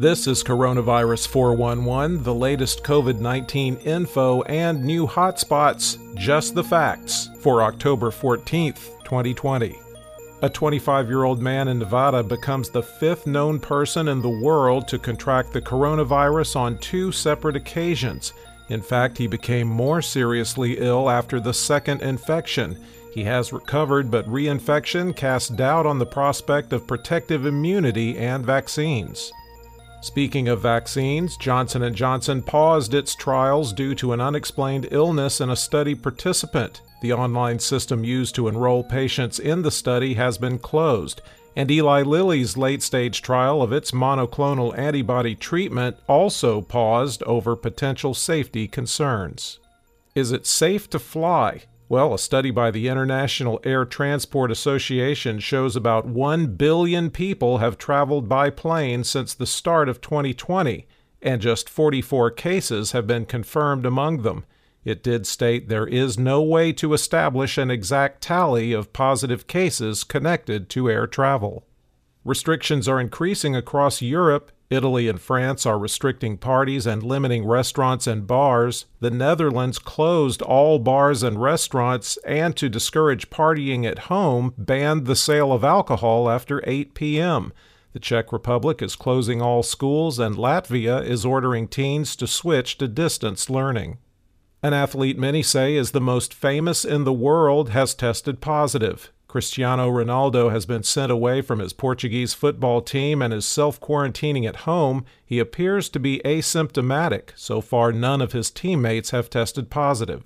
This is Coronavirus 411, the latest COVID 19 info and new hotspots, just the facts, for October 14th, 2020. A 25 year old man in Nevada becomes the fifth known person in the world to contract the coronavirus on two separate occasions. In fact, he became more seriously ill after the second infection. He has recovered, but reinfection casts doubt on the prospect of protective immunity and vaccines. Speaking of vaccines, Johnson & Johnson paused its trials due to an unexplained illness in a study participant. The online system used to enroll patients in the study has been closed, and Eli Lilly's late-stage trial of its monoclonal antibody treatment also paused over potential safety concerns. Is it safe to fly? Well, a study by the International Air Transport Association shows about 1 billion people have traveled by plane since the start of 2020, and just 44 cases have been confirmed among them. It did state there is no way to establish an exact tally of positive cases connected to air travel. Restrictions are increasing across Europe. Italy and France are restricting parties and limiting restaurants and bars. The Netherlands closed all bars and restaurants and, to discourage partying at home, banned the sale of alcohol after 8 p.m. The Czech Republic is closing all schools, and Latvia is ordering teens to switch to distance learning. An athlete many say is the most famous in the world has tested positive. Cristiano Ronaldo has been sent away from his Portuguese football team and is self quarantining at home. He appears to be asymptomatic. So far, none of his teammates have tested positive.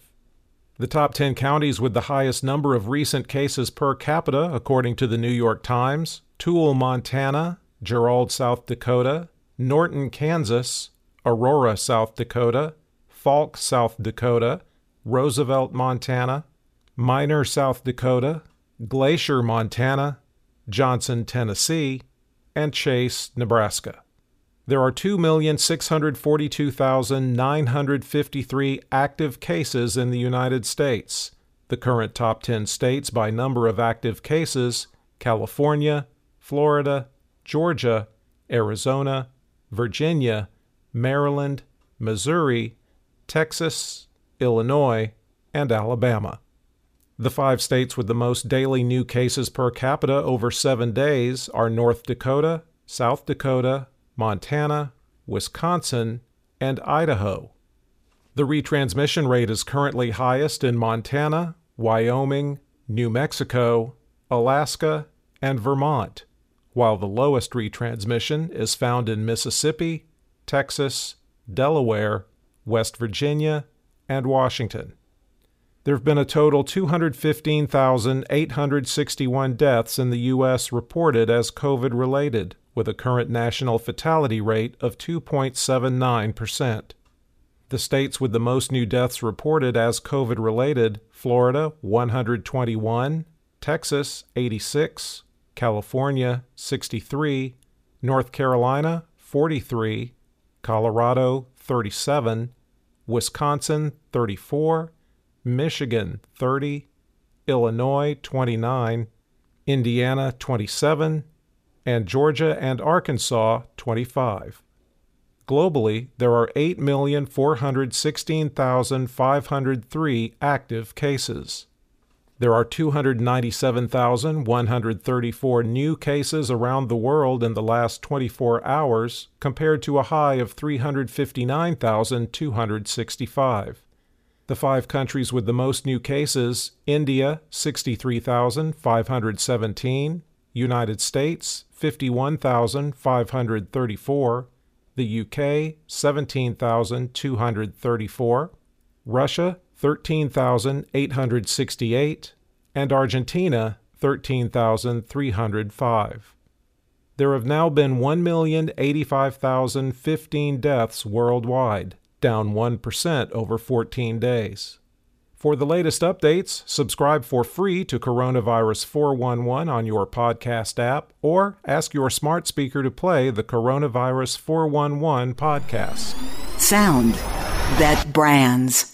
The top 10 counties with the highest number of recent cases per capita, according to the New York Times Toole, Montana, Jerauld, South Dakota, Norton, Kansas, Aurora, South Dakota, Faulk, South Dakota, Roosevelt, Montana, Miner, South Dakota, Glacier, Montana, Johnson, Tennessee, and Chase, Nebraska. There are 2,642,953 active cases in the United States. The current top 10 states by number of active cases California, Florida, Georgia, Arizona, Virginia, Maryland, Missouri, Texas, Illinois, and Alabama. The five states with the most daily new cases per capita over seven days are North Dakota, South Dakota, Montana, Wisconsin, and Idaho. The retransmission rate is currently highest in Montana, Wyoming, New Mexico, Alaska, and Vermont, while the lowest retransmission is found in Mississippi, Texas, Delaware, West Virginia, and Washington. There have been a total 215,861 deaths in the U.S. reported as COVID related, with a current national fatality rate of 2.79%. The states with the most new deaths reported as COVID related Florida, 121, Texas, 86, California, 63, North Carolina, 43, Colorado, 37, Wisconsin, 34, Michigan, 30, Illinois, 29, Indiana, 27, and Georgia and Arkansas, 25. Globally, there are 8,416,503 active cases. There are 297,134 new cases around the world in the last 24 hours, compared to a high of 359,265. The five countries with the most new cases India, 63,517, United States, 51,534, the UK, 17,234, Russia, 13,868, and Argentina, 13,305. There have now been 1,085,015 deaths worldwide, down 1% over 14 days. For the latest updates, subscribe for free to Coronavirus 411 on your podcast app or ask your smart speaker to play the Coronavirus 411 podcast. Sound that brands.